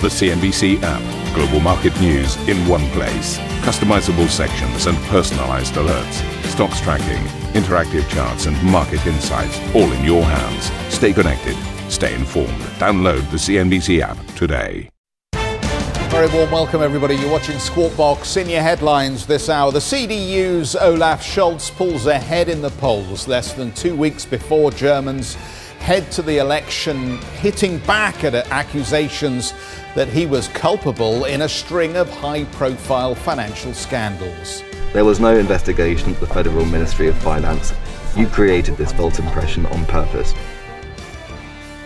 The CNBC app. Global market news in one place. Customizable sections and personalized alerts. Stocks tracking, interactive charts, and market insights all in your hands. Stay connected. Stay informed. Download the CNBC app today. Very warm welcome, everybody. You're watching Squawk Box. In your headlines this hour, the CDU's Olaf Scholz pulls ahead in the polls less than two weeks before Germans head to the election, hitting back at accusations that he was culpable in a string of high profile financial scandals. There was no investigation at the Federal Ministry of Finance. You created this false impression on purpose.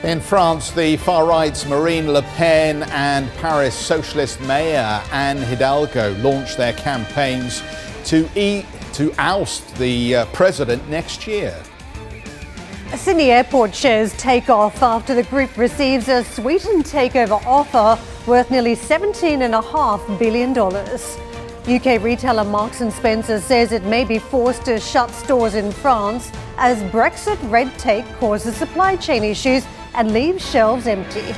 In France, the far right's Marine Le Pen and Paris socialist mayor Anne Hidalgo launched their campaigns to, e- to oust the uh, president next year. Sydney Airport shares take off after the group receives a sweetened takeover offer worth nearly $17.5 billion. UK retailer Marks & Spencer says it may be forced to shut stores in France as Brexit red tape causes supply chain issues and leaves shelves empty.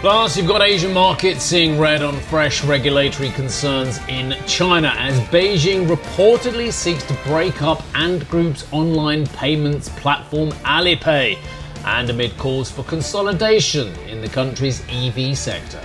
Plus, you've got Asian markets seeing red on fresh regulatory concerns in China as Beijing reportedly seeks to break up Ant Group's online payments platform Alipay, and amid calls for consolidation in the country's EV sector.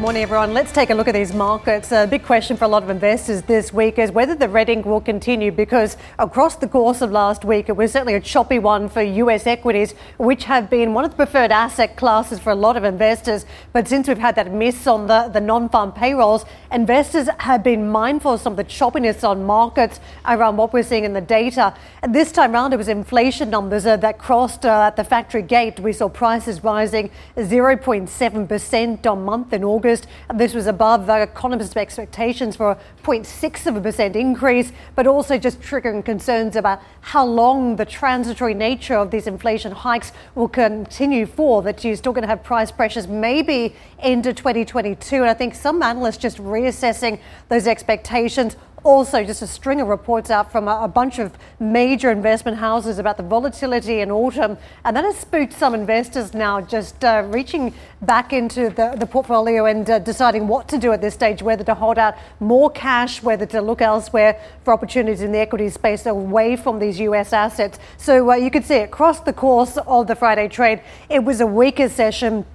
Good morning, everyone. Let's take a look at these markets. A big question for a lot of investors this week is whether the red ink will continue because across the course of last week, it was certainly a choppy one for US equities, which have been one of the preferred asset classes for a lot of investors. But since we've had that miss on the, the non farm payrolls, investors have been mindful of some of the choppiness on markets around what we're seeing in the data. And this time around, it was inflation numbers uh, that crossed uh, at the factory gate. We saw prices rising 0.7% on month in August. This was above economists' expectations for a 0.6 of a percent increase, but also just triggering concerns about how long the transitory nature of these inflation hikes will continue for, that you're still going to have price pressures maybe into 2022. And I think some analysts just reassessing those expectations also, just a string of reports out from a, a, bunch of major investment houses about the volatility in autumn, and that has spooked some investors now just uh, reaching back into the, the portfolio and uh, deciding what to do at this stage whether to hold out more cash, whether to look elsewhere for opportunities in the equity space away from these US assets. So uh, you could see across the course of the Friday trade, it was a weaker session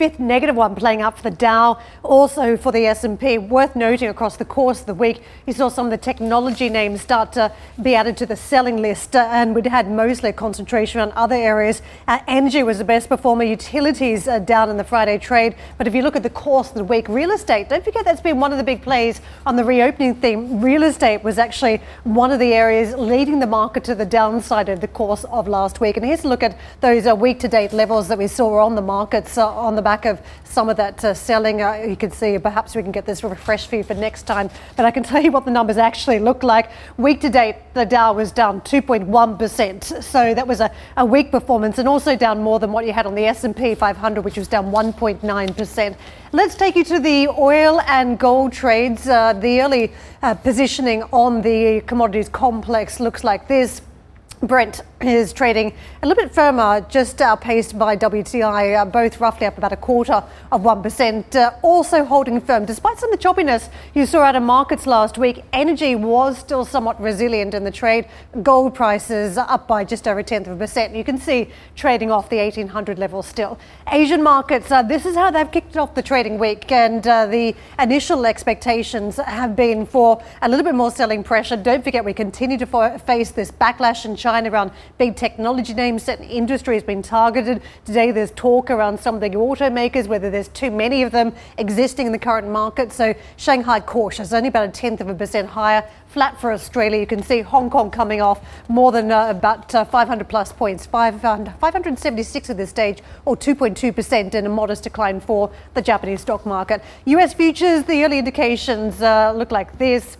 fifth negative one playing out for the Dow, also for the S&P. Worth noting across the course of the week, you saw some of the technology names start to be added to the selling list, uh, and we'd had mostly a concentration on other areas. Uh, energy was the best performer, utilities uh, down in the Friday trade. But if you look at the course of the week, real estate, don't forget that's been one of the big plays on the reopening theme. Real estate was actually one of the areas leading the market to the downside over the course of last week. And here's a look at those uh, week to date levels that we saw on the markets uh, on the back of some of that uh, selling. Uh, you can see perhaps we can get this refreshed for you for next time. But I can tell you what the numbers actually look like. Week to date, the Dow was down 2.1%. So that was a, a weak performance and also down more than what you had on the S&P 500, which was down 1.9%. Let's take you to the oil and gold trades. Uh, the early uh, positioning on the commodities complex looks like this. Brent is trading a little bit firmer, just outpaced by WTI, uh, both roughly up about a quarter of 1%. Uh, also holding firm, despite some of the choppiness you saw out of markets last week, energy was still somewhat resilient in the trade. Gold prices up by just over a tenth of a percent. You can see trading off the 1800 level still. Asian markets, uh, this is how they've kicked off the trading week, and uh, the initial expectations have been for a little bit more selling pressure. Don't forget, we continue to face this backlash in China China around big technology names. Certain industry has been targeted. Today there's talk around some of the automakers, whether there's too many of them existing in the current market. So Shanghai cautious, only about a tenth of a percent higher. Flat for Australia. You can see Hong Kong coming off more than uh, about uh, 500 plus points, 500, 576 at this stage, or 2.2% in a modest decline for the Japanese stock market. US futures, the early indications uh, look like this.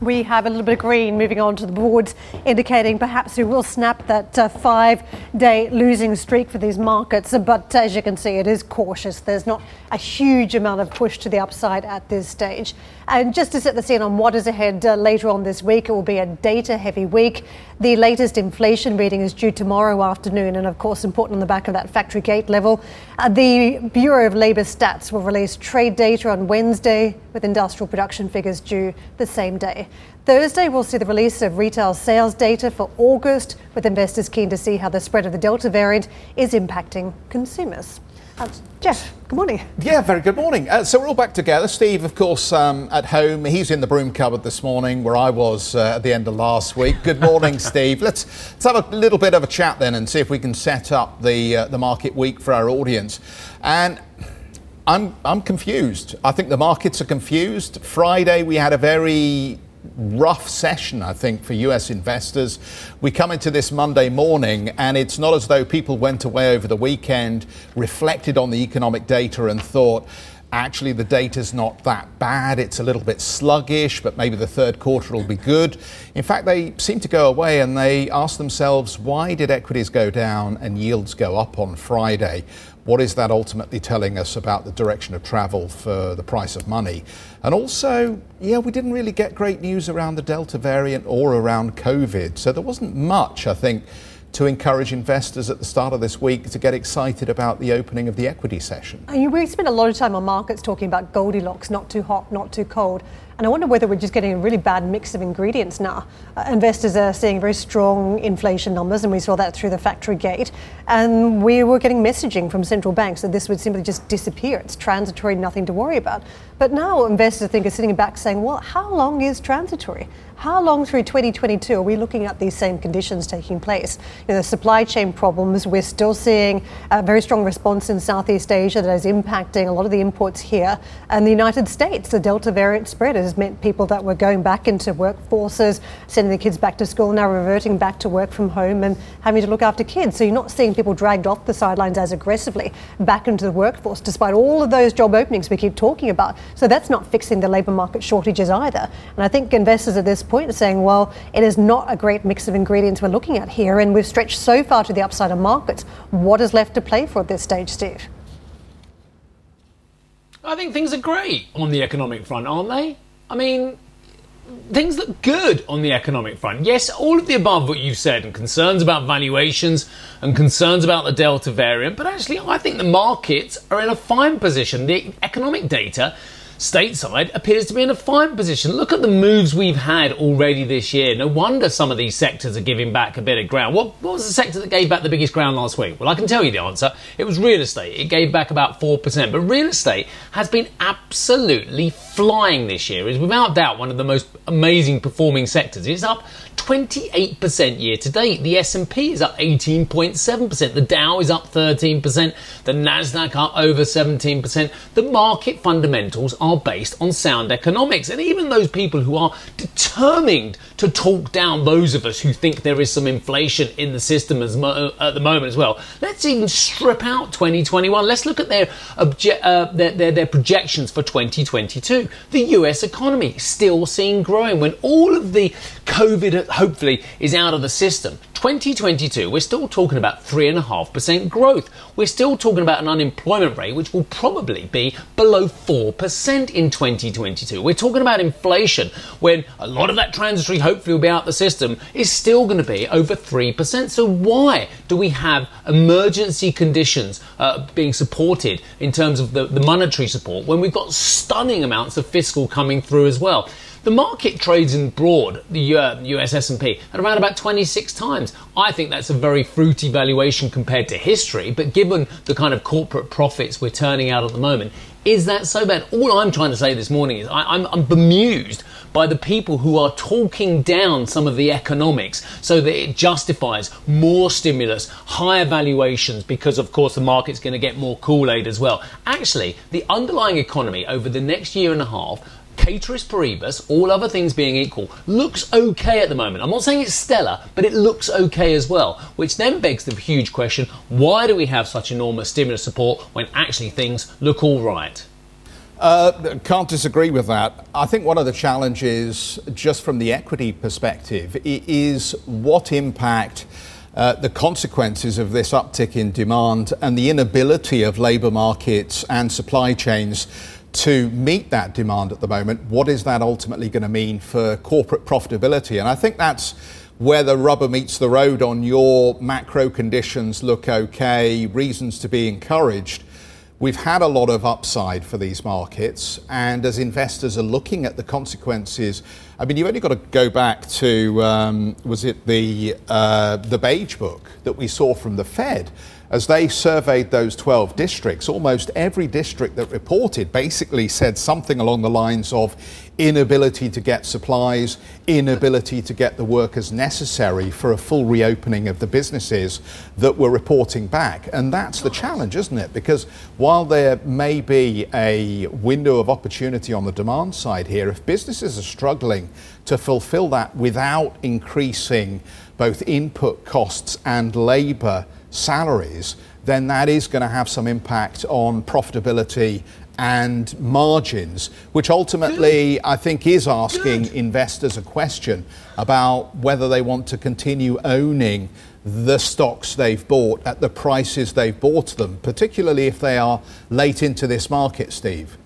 We have a little bit of green moving on to the boards, indicating perhaps we will snap that uh, five day losing streak for these markets. But as you can see, it is cautious. There's not a huge amount of push to the upside at this stage. And just to set the scene on what is ahead uh, later on this week, it will be a data heavy week. The latest inflation reading is due tomorrow afternoon, and of course, important on the back of that factory gate level. Uh, the Bureau of Labour Stats will release trade data on Wednesday, with industrial production figures due the same day. Thursday, we'll see the release of retail sales data for August, with investors keen to see how the spread of the Delta variant is impacting consumers. Uh, Jeff, good morning. Yeah, very good morning. Uh, so we're all back together. Steve, of course, um, at home. He's in the broom cupboard this morning, where I was uh, at the end of last week. Good morning, Steve. Let's let's have a little bit of a chat then, and see if we can set up the uh, the market week for our audience. And I'm I'm confused. I think the markets are confused. Friday we had a very rough session, I think, for US investors. We come into this Monday morning, and it's not as though people went away over the weekend, reflected on the economic data, and thought, actually, the data's not that bad. It's a little bit sluggish, but maybe the third quarter will be good. In fact, they seem to go away and they ask themselves, why did equities go down and yields go up on Friday? What is that ultimately telling us about the direction of travel for the price of money? And also, yeah, we didn't really get great news around the Delta variant or around COVID. So there wasn't much, I think, to encourage investors at the start of this week to get excited about the opening of the equity session. We spent a lot of time on markets talking about Goldilocks, not too hot, not too cold. And I wonder whether we're just getting a really bad mix of ingredients now. Uh, investors are seeing very strong inflation numbers, and we saw that through the factory gate. And we were getting messaging from central banks that this would simply just disappear. It's transitory, nothing to worry about. But now investors, I think, are sitting back saying, well, how long is transitory? How long through 2022 are we looking at these same conditions taking place? You know, the supply chain problems, we're still seeing a very strong response in Southeast Asia that is impacting a lot of the imports here. And the United States, the Delta variant spread has meant people that were going back into workforces, sending the kids back to school, now reverting back to work from home and having to look after kids. So you're not seeing people dragged off the sidelines as aggressively back into the workforce, despite all of those job openings we keep talking about. So that's not fixing the labour market shortages either. And I think investors at this point are saying, well, it is not a great mix of ingredients we're looking at here, and we've stretched so far to the upside of markets. What is left to play for at this stage, Steve? I think things are great on the economic front, aren't they? I mean, things look good on the economic front. Yes, all of the above what you've said, and concerns about valuations and concerns about the Delta variant, but actually, I think the markets are in a fine position. The economic data stateside appears to be in a fine position. Look at the moves we've had already this year. No wonder some of these sectors are giving back a bit of ground. What, what was the sector that gave back the biggest ground last week? Well, I can tell you the answer. It was real estate. It gave back about 4%. But real estate has been absolutely flying this year. It's without doubt one of the most amazing performing sectors. It's up 28% year to date. The S&P is up 18.7%. The Dow is up 13%. The Nasdaq up over 17%. The market fundamentals are based on sound economics. And even those people who are determined to talk down those of us who think there is some inflation in the system mo- at the moment as well. Let's even strip out 2021. Let's look at their, obje- uh, their, their, their projections for 2022. The US economy still seen growing when all of the COVID hopefully is out of the system. 2022, we're still talking about 3.5% growth. We're still talking about an unemployment rate which will probably be below 4% in 2022. We're talking about inflation when a lot of that transitory hopefully will be out of the system is still going to be over 3%. So why do we have emergency conditions uh, being supported in terms of the, the monetary support when we've got stunning amounts of fiscal coming through as well? The market trades in broad, the uh, US S&P, at around about 26 times. I think that's a very fruity valuation compared to history, but given the kind of corporate profits we're turning out at the moment, is that so bad? All I'm trying to say this morning is I, am bemused by the people who are talking down some of the economics so that it justifies more stimulus, higher valuations, because of course the market's going to get more Kool Aid as well. Actually, the underlying economy over the next year and a half ceteris paribus, all other things being equal, looks okay at the moment. I'm not saying it's stellar, but it looks okay as well. Which then begs the huge question why do we have such enormous stimulus support when actually things look all right? Uh, can't disagree with that. I think one of the challenges, just from the equity perspective, is what impact uh, the consequences of this uptick in demand and the inability of labour markets and supply chains to meet that demand at the moment. What is that ultimately going to mean for corporate profitability? And I think that's where the rubber meets the road on your macro conditions look okay, reasons to be encouraged. We've had a lot of upside for these markets, and as investors are looking at the consequences, I mean, you've only got to go back to um, was it the uh, the beige book that we saw from the Fed as they surveyed those 12 districts, almost every district that reported basically said something along the lines of inability to get supplies, inability to get the workers necessary for a full reopening of the businesses that were reporting back. And that's the challenge, isn't it? Because while there may be a window of opportunity on the demand side here, if businesses are struggling to fulfill that without increasing both input costs and labour, salaries, then that is going to have some impact on profitability and margins, which ultimately Good. I think is asking Good. investors a question about whether they want to continue owning the stocks they've bought at the prices they've bought them, particularly if they are late into this market, Steve.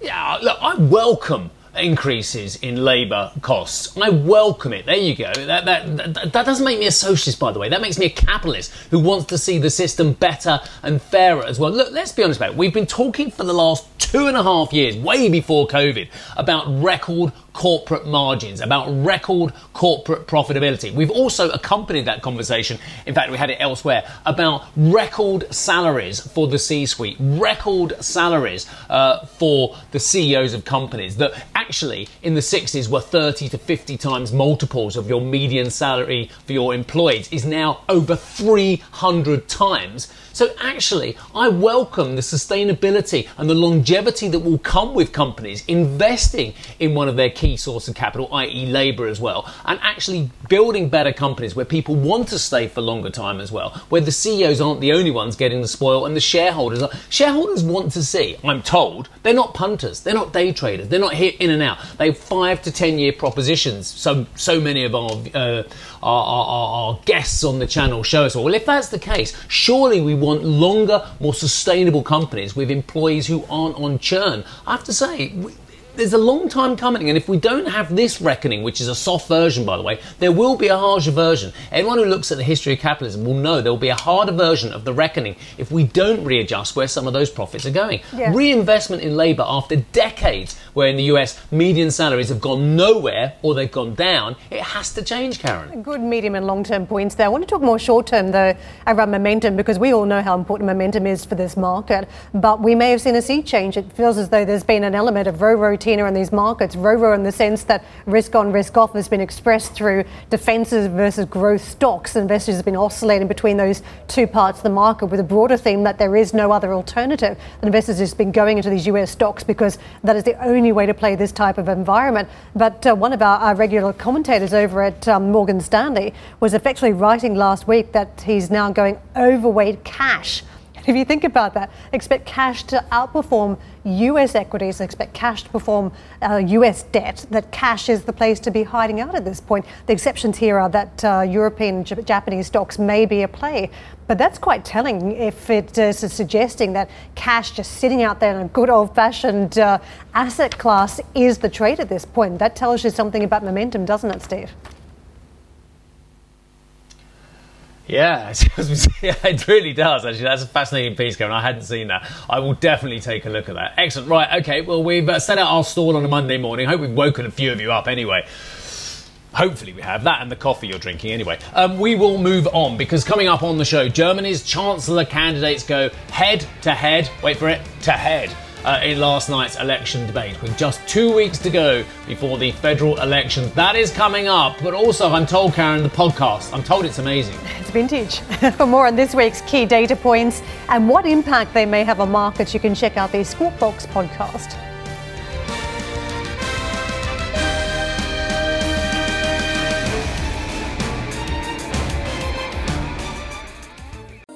Yeah, look, I welcome increases in labour costs. I welcome it. There you go. That, that, that, that, doesn't make me a socialist, by the way. That makes me a capitalist who wants to see the system better and fairer as well. Look, let's be honest about it. We've been talking for the last two and a half years, way before COVID, about record corporate margins, about record corporate profitability. We've also accompanied that conversation, in fact, we had it elsewhere, about record salaries for the C suite, record salaries uh, for the CEOs of companies that actually in the 60s were 30 to 50 times multiples of your median salary for your employees, is now over 300 times. So actually, I welcome the sustainability and the longevity that will come with companies investing in one of their key sources of capital, i.e., labour as well, and actually building better companies where people want to stay for longer time as well, where the CEOs aren't the only ones getting the spoil and the shareholders are. Shareholders want to see, I'm told, they're not punters, they're not day traders, they're not here in and out. They have five to ten year propositions. So so many of our uh, our, our, our, guests on the channel show us. Well, if that's the case, surely we want longer, more sustainable companies with employees who aren't on churn. I have to say, we, there's a long time coming, and if we don't have this reckoning, which is a soft version, by the way, there will be a harsher version. Anyone who looks at the history of capitalism will know there will be a harder version of the reckoning if we don't readjust where some of those profits are going. Yeah. Reinvestment in labour after decades where in the US median salaries have gone nowhere or they've gone down, it has to change, Karen. Good medium and long term points there. I want to talk more short term, though, around momentum because we all know how important momentum is for this market, but we may have seen a sea change. It feels as though there's been an element of row in these markets. Rover in the sense that risk on, risk off has been expressed through defensive versus growth stocks. Investors have been oscillating between those two parts of the market with a broader theme that there is no other alternative. Investors have been going into these US stocks because that is the only way to play this type of environment. But uh, one of our, our, regular commentators over at um, Morgan Stanley was effectively writing last week that he's now going overweight cash if you think about that, expect cash to outperform US equities, expect cash to perform uh, US debt, that cash is the place to be hiding out at this point. The exceptions here are that uh, European J- Japanese stocks may be a play. But that's quite telling if it is suggesting that cash just sitting out there in a good old fashioned uh, asset class is the trade at this point. That tells you something about momentum, doesn't it, Steve? Yeah, it really does. Actually, that's a fascinating piece, Karen. I hadn't seen that. I will definitely take a look at that. Excellent. Right. Okay. Well, we've uh, set out our stall on a Monday morning. Hope we've woken a few of you up. Anyway. Hopefully, we have that and the coffee you're drinking anyway. Um, we will move on because coming up on the show, Germany's Chancellor candidates go head to head, wait for it, to head uh, in last night's election debate. With just two weeks to go before the federal elections, that is coming up. But also, I'm told, Karen, the podcast, I'm told it's amazing. It's vintage. For more on this week's key data points and what impact they may have on markets, you can check out the Squawk Box podcast.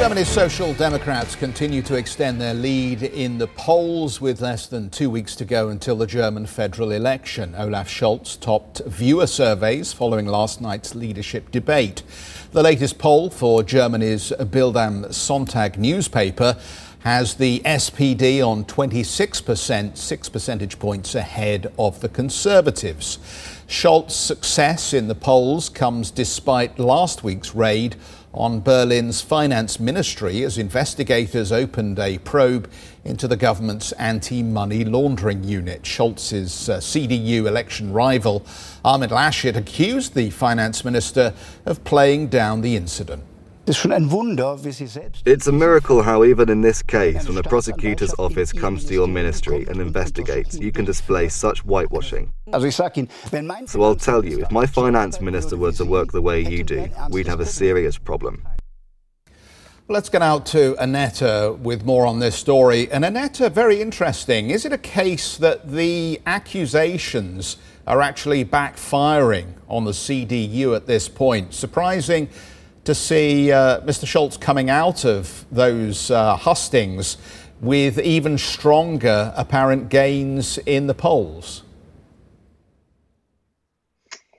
Germany's Social Democrats continue to extend their lead in the polls with less than two weeks to go until the German federal election. Olaf Scholz topped viewer surveys following last night's leadership debate. The latest poll for Germany's Bild am Sonntag newspaper has the SPD on 26%, six percentage points ahead of the Conservatives. Scholz's success in the polls comes despite last week's raid on Berlin's finance ministry as investigators opened a probe into the government's anti money laundering unit. Scholz's uh, CDU election rival, Armin Laschet, accused the finance minister of playing down the incident. It's a miracle how, even in this case, when the prosecutor's office comes to your ministry and investigates, you can display such whitewashing. So I'll tell you, if my finance minister were to work the way you do, we'd have a serious problem. Let's get out to Annette uh, with more on this story. And Annette, very interesting. Is it a case that the accusations are actually backfiring on the CDU at this point? Surprising to see uh, Mr. Scholz coming out of those uh, hustings with even stronger apparent gains in the polls.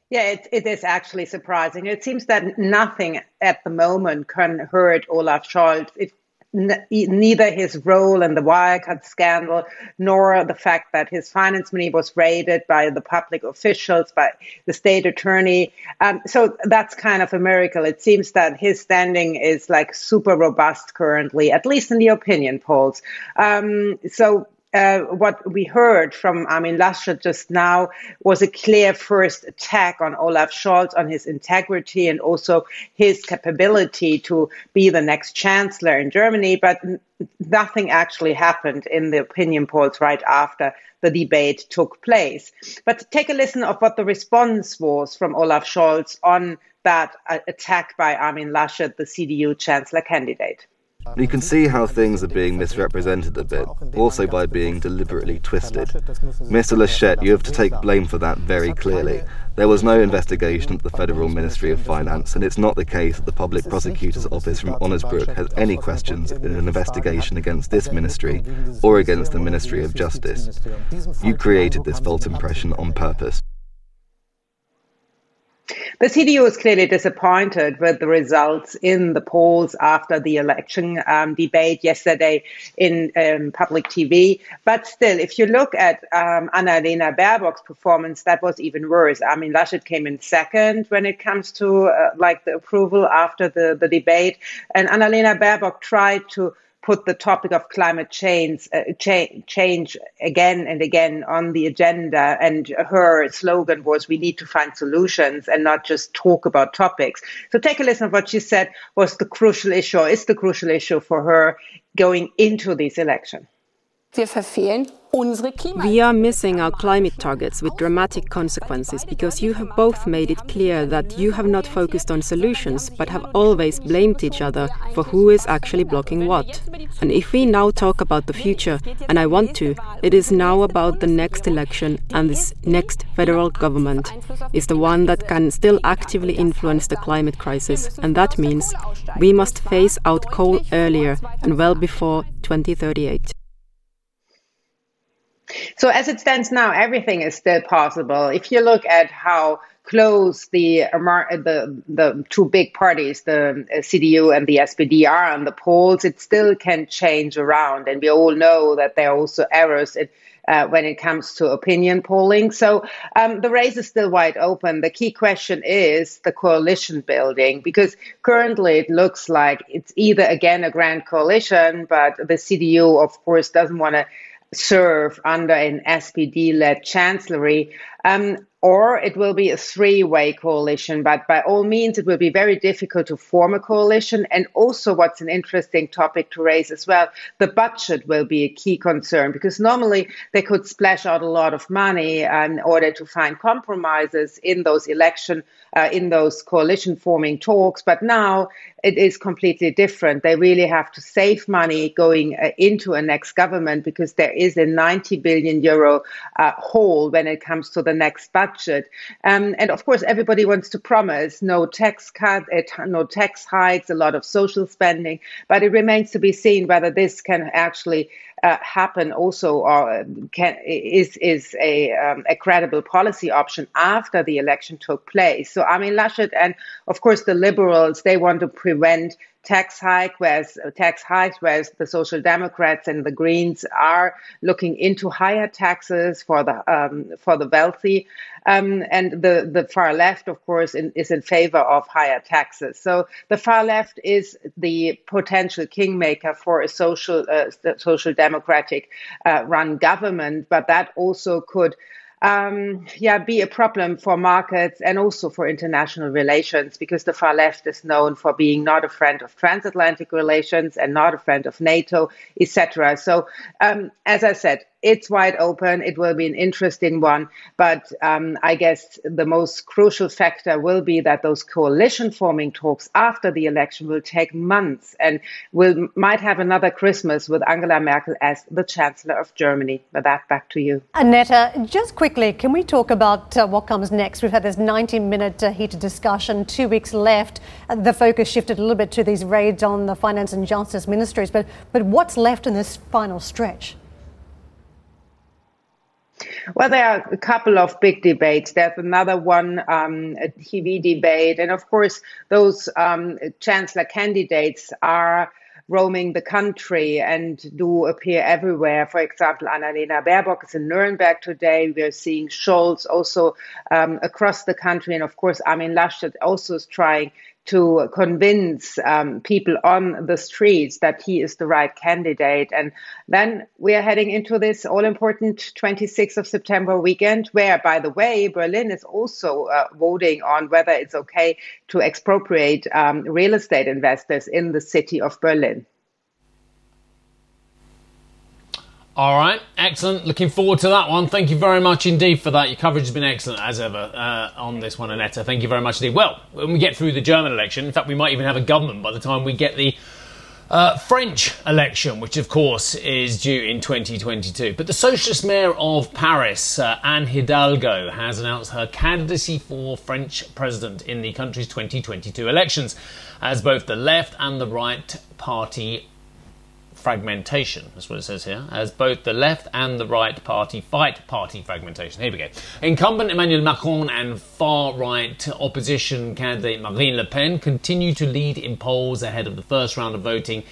Yeah, it, it is actually surprising. It seems that nothing at the moment can hurt Olaf Scholz. It neither his role in the Wirecard scandal nor the fact that his finance money was raided by the public officials, by the state attorney. Um, so that's kind of a miracle. It seems that his standing is like super robust currently, at least in the opinion polls. Um, so uh, what we heard from Armin Laschet just now was a clear first attack on Olaf Scholz, on his integrity and also his capability to be the next chancellor in Germany. But nothing actually happened in the opinion polls right after the debate took place. But take a listen of what the response was from Olaf Scholz on that uh, attack by Armin Laschet, the CDU chancellor candidate. You can see how things are being misrepresented a bit, also by being deliberately twisted. Mr. Laschet, you have to take blame for that very clearly. There was no investigation at the Federal Ministry of Finance, and it's not the case that the Public Prosecutor's Office from Osnabrück has any questions in an investigation against this ministry or against the Ministry of Justice. You created this false impression on purpose. The CDU is clearly disappointed with the results in the polls after the election um, debate yesterday in um, public TV. But still, if you look at um, Annalena Baerbock's performance, that was even worse. I mean, Laschet came in second when it comes to uh, like the approval after the, the debate, and Annalena Baerbock tried to put the topic of climate change, uh, cha- change again and again on the agenda. And her slogan was, we need to find solutions and not just talk about topics. So take a listen of what she said was the crucial issue, or is the crucial issue for her going into this election. Wir verfehlen we are missing our climate targets with dramatic consequences because you have both made it clear that you have not focused on solutions but have always blamed each other for who is actually blocking what. And if we now talk about the future, and I want to, it is now about the next election and this next federal government is the one that can still actively influence the climate crisis. And that means we must phase out coal earlier and well before 2038. So as it stands now, everything is still possible. If you look at how close the the the two big parties, the CDU and the SPD, are on the polls, it still can change around, and we all know that there are also errors. In, uh, when it comes to opinion polling. So um, the race is still wide open. The key question is the coalition building, because currently it looks like it's either again a grand coalition, but the CDU, of course, doesn't want to serve under an SPD led chancellery. Um, or it will be a three way coalition. But by all means, it will be very difficult to form a coalition. And also, what's an interesting topic to raise as well the budget will be a key concern because normally they could splash out a lot of money in order to find compromises in those election, uh, in those coalition forming talks. But now it is completely different. They really have to save money going uh, into a next government because there is a 90 billion euro uh, hole when it comes to the next budget. Um, and of course, everybody wants to promise no tax cut, uh, no tax hikes, a lot of social spending, but it remains to be seen whether this can actually uh, happen also or can, is is a um, a credible policy option after the election took place. So I mean Laschet and of course the liberals they want to prevent tax hike, whereas uh, tax hikes, whereas the Social Democrats and the Greens are looking into higher taxes for the um, for the wealthy, um, and the the far left, of course, in, is in favor of higher taxes. So the far left is the potential kingmaker for a social uh, social democratic uh, run government, but that also could um, yeah, be a problem for markets and also for international relations because the far left is known for being not a friend of transatlantic relations and not a friend of NATO, etc. So, um, as I said, it's wide open. It will be an interesting one. But um, I guess the most crucial factor will be that those coalition forming talks after the election will take months and will might have another Christmas with Angela Merkel as the Chancellor of Germany. But that, back to you. Annette, just quickly, can we talk about uh, what comes next? We've had this 90 minute uh, heated discussion, two weeks left. The focus shifted a little bit to these raids on the finance and justice ministries. But, but what's left in this final stretch? Well, there are a couple of big debates. There's another one, um, a TV debate. And of course, those um, chancellor candidates are roaming the country and do appear everywhere. For example, Annalena Baerbock is in Nuremberg today. We are seeing Scholz also um, across the country. And of course, Armin Laschet also is trying to convince um, people on the streets that he is the right candidate. And then we are heading into this all important 26th of September weekend, where, by the way, Berlin is also uh, voting on whether it's okay to expropriate um, real estate investors in the city of Berlin. All right, excellent. Looking forward to that one. Thank you very much indeed for that. Your coverage has been excellent as ever uh, on this one, Annette. Thank you very much indeed. Well, when we get through the German election, in fact, we might even have a government by the time we get the uh, French election, which of course is due in 2022. But the socialist mayor of Paris, uh, Anne Hidalgo, has announced her candidacy for French president in the country's 2022 elections, as both the left and the right party fragmentation. That's what it says here. As both the left and the right party fight party fragmentation. Here we go. Incumbent Emmanuel Macron and far right opposition candidate Marine Le Pen continue to lead in polls ahead of the first round of voting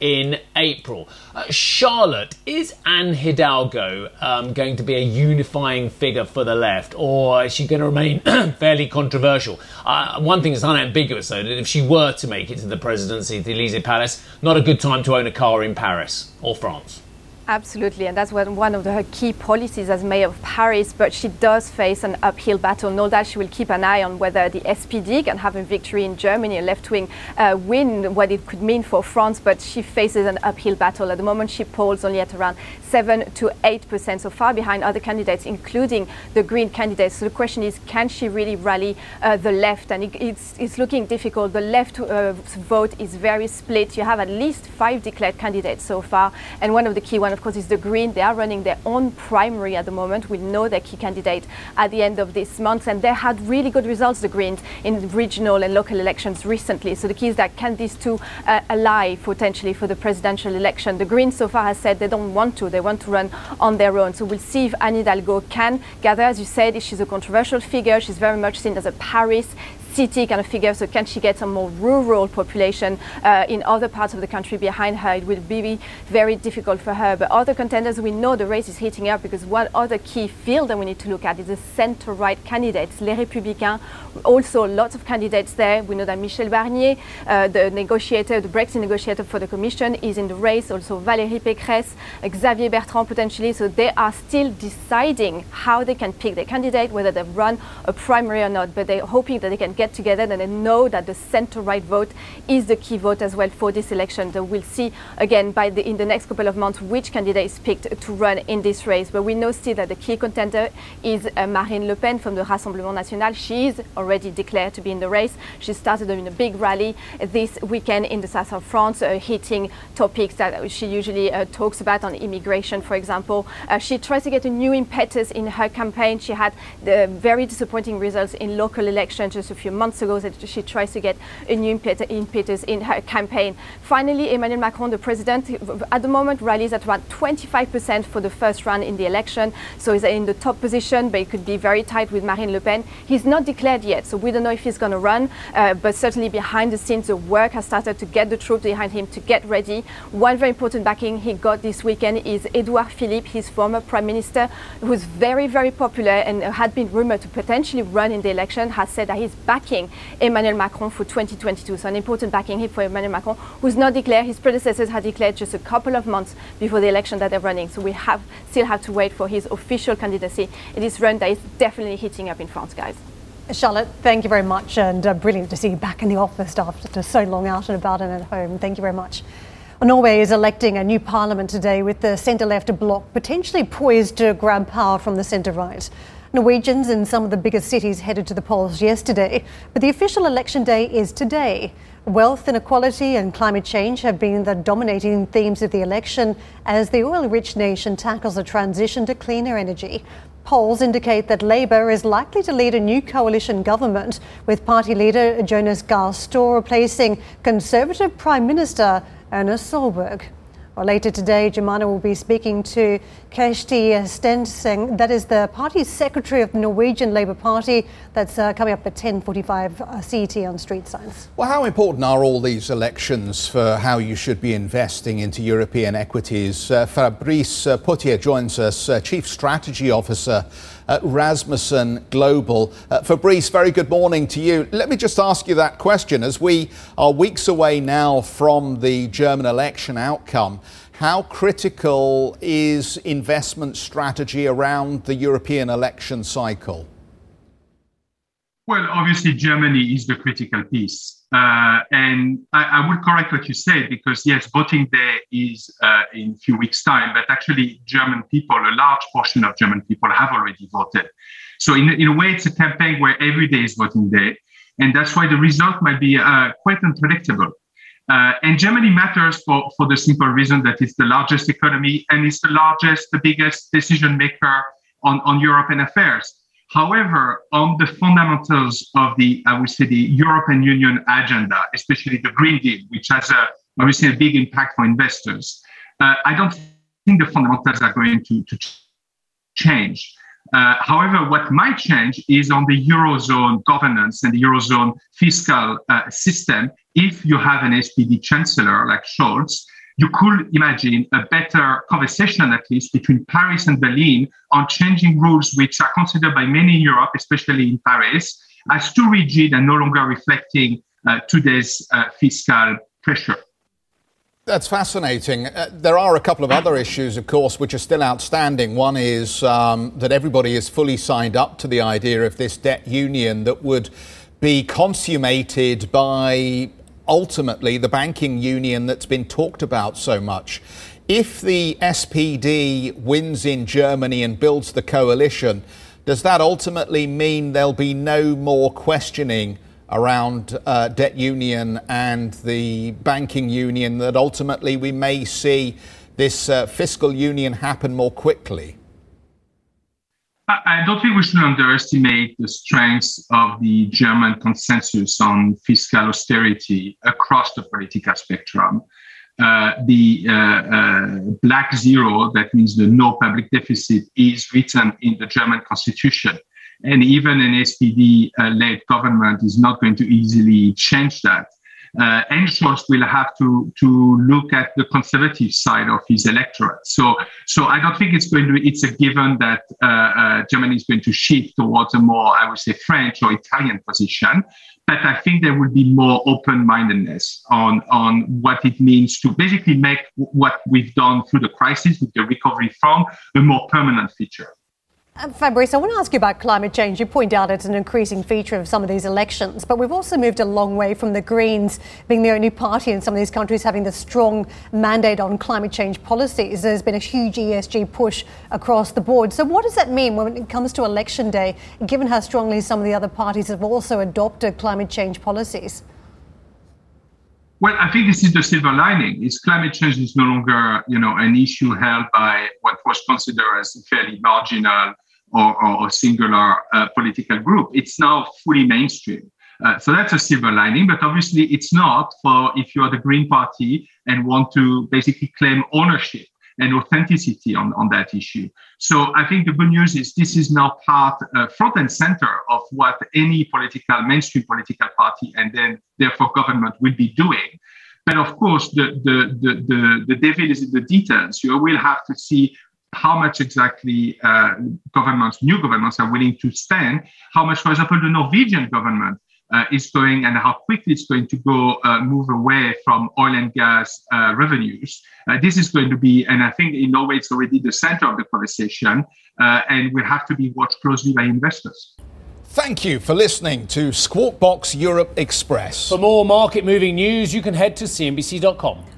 in April. Uh, Charlotte, is Anne Hidalgo um, going to be a unifying figure for the left, or is she going to remain fairly controversial? Uh, one thing is unambiguous, though, that if she were to make it to the presidency, the Elysee Palace, not a good time to own a car in Paris or France. Absolutely, and that's one of her key policies as mayor of Paris. But she does face an uphill battle. No doubt she will keep an eye on whether the SPD can have a victory in Germany, a left wing uh, win, what it could mean for France. But she faces an uphill battle. At the moment, she polls only at around 7 to 8%, so far behind other candidates, including the Green candidates. So the question is can she really rally uh, the left? And it, it's, it's looking difficult. The left uh, vote is very split. You have at least five declared candidates so far, and one of the key ones of course, is the Green. They are running their own primary at the moment. We know their key candidate at the end of this month, and they had really good results, the Greens, in regional and local elections recently. So the key is that can these two uh, ally potentially for the presidential election? The Greens so far has said they don't want to. They want to run on their own. So we'll see if Anne Hidalgo can gather. As you said, she's a controversial figure. She's very much seen as a Paris city kind of figure. So can she get some more rural population uh, in other parts of the country behind her? It will be very difficult for her. But other contenders, we know the race is heating up because one other key field that we need to look at is the center-right candidates, Les Républicains. Also, lots of candidates there. We know that Michel Barnier, uh, the negotiator, the Brexit negotiator for the Commission, is in the race. Also, Valérie Pécresse, Xavier Bertrand potentially. So they are still deciding how they can pick their candidate, whether they run a primary or not. But they're hoping that they can get together and they know that the center-right vote is the key vote as well for this election. So we'll see again by the, in the next couple of months which candidate is picked to run in this race. But we know still that the key contender is uh, Marine Le Pen from the Rassemblement National. She is already declared to be in the race. She started in a big rally this weekend in the south of France, uh, hitting topics that she usually uh, talks about on immigration, for example. Uh, she tries to get a new impetus in her campaign. She had the very disappointing results in local elections just a few months ago. That she tries to get a new impetus in her campaign. Finally, Emmanuel Macron, the president, at the moment rallies at around 25% for the first round in the election. So he's in the top position, but it could be very tight with Marine Le Pen. He's not declared yet, so we don't know if he's going to run, uh, but certainly behind the scenes, the work has started to get the troops behind him to get ready. One very important backing he got this weekend is Edouard Philippe, his former prime minister, who's very, very popular and had been rumored to potentially run in the election, has said that he's backing Emmanuel Macron for 2022. So an important backing here for Emmanuel Macron, who's not declared. His predecessors had declared just a couple of months before the election that they're running. So we have still have to wait for his official candidacy. It is run that is definitely heating up in France, guys. Charlotte, thank you very much, and uh, brilliant to see you back in the office after so long out and about and at home. Thank you very much. Norway is electing a new parliament today with the centre left bloc potentially poised to grab power from the centre right. Norwegians in some of the biggest cities headed to the polls yesterday, but the official election day is today. Wealth inequality and climate change have been the dominating themes of the election as the oil rich nation tackles a transition to cleaner energy. Polls indicate that Labour is likely to lead a new coalition government, with party leader Jonas Gahr Store replacing Conservative Prime Minister Erna Solberg. Well, later today, Jemima will be speaking to Kjersti Stenseng, that is the party secretary of the Norwegian Labour Party. That's uh, coming up at 10.45 uh, CET on Street Signs. Well, how important are all these elections for how you should be investing into European equities? Uh, Fabrice uh, Pothier joins us, uh, Chief Strategy Officer Rasmussen Global. Uh, Fabrice, very good morning to you. Let me just ask you that question. As we are weeks away now from the German election outcome, how critical is investment strategy around the European election cycle? Well, obviously, Germany is the critical piece. Uh, I, I, would correct what you said because, yes, voting day is uh, in a few weeks' time, but actually, German people, a large portion of German people have already voted. So, in, in a way, it's a campaign where every day is voting day. And that's why the result might be uh, quite unpredictable. Uh, and Germany matters for, for the simple reason that it's the largest economy and it's the largest, the biggest decision maker on, on European affairs. However, on the fundamentals of the, I would say, the European Union agenda, especially the Green Deal, which has a, obviously a big impact for investors, uh, I don't think the fundamentals are going to, to change. Uh, however, what might change is on the Eurozone governance and the Eurozone fiscal uh, system. If you have an SPD chancellor like Scholz, you could imagine a better conversation, at least between Paris and Berlin, on changing rules which are considered by many in Europe, especially in Paris, as too rigid and no longer reflecting uh, today's uh, fiscal pressure. That's fascinating. Uh, there are a couple of other issues, of course, which are still outstanding. One is um, that everybody is fully signed up to the idea of this debt union that would be consummated by ultimately the banking union that's been talked about so much. If the SPD wins in Germany and builds the coalition, does that ultimately mean there'll be no more questioning around uh, debt union and the banking union, that ultimately we may see this uh, fiscal union happen more quickly? I don't think we should underestimate the strength of the German consensus on fiscal austerity across the political spectrum. Uh, the uh, uh, black zero, that means the no public deficit, is written in the German constitution. And even an SPD led government is not going to easily change that. Uh, Scholz will have to to look at the conservative side of his electorate. So so I don't think it's going to. It's a given that uh, uh, Germany is going to shift towards a more, I would say, French or Italian position. But I think there will be more open-mindedness on on what it means to basically make what we've done through the crisis with the recovery fund a more permanent feature. Uh, Fabrice, I want to ask you about climate change. You point out it's an increasing feature of some of these elections, but we've also moved a long way from the Greens being the only party in some of these countries having the strong mandate on climate change policies. There's been a huge ESG push across the board. So, what does that mean when it comes to election day, given how strongly some of the other parties have also adopted climate change policies? Well, I think this is the silver lining. Is climate change is no longer, you know, an issue held by what was considered as fairly marginal or, or a singular uh, political group. It's now fully mainstream. Uh, so that's a silver lining, but obviously it's not for if you are the Green Party and want to basically claim ownership and authenticity on, on that issue. So I think the good news is this is now part, uh, front and center of what any political, mainstream political party and then therefore government will be doing. But of course, the, the, the, the, the devil is in the details. You will have to see how much exactly uh, governments, new governments, are willing to spend, how much, for example, the Norwegian government uh, is going and how quickly it's going to go uh, move away from oil and gas uh, revenues. Uh, this is going to be, and I think in Norway it's already the center of the conversation, uh, and will have to be watched closely by investors. Thank you for listening to Squawk Box Europe Express. For more market moving news, you can head to CNBC.com.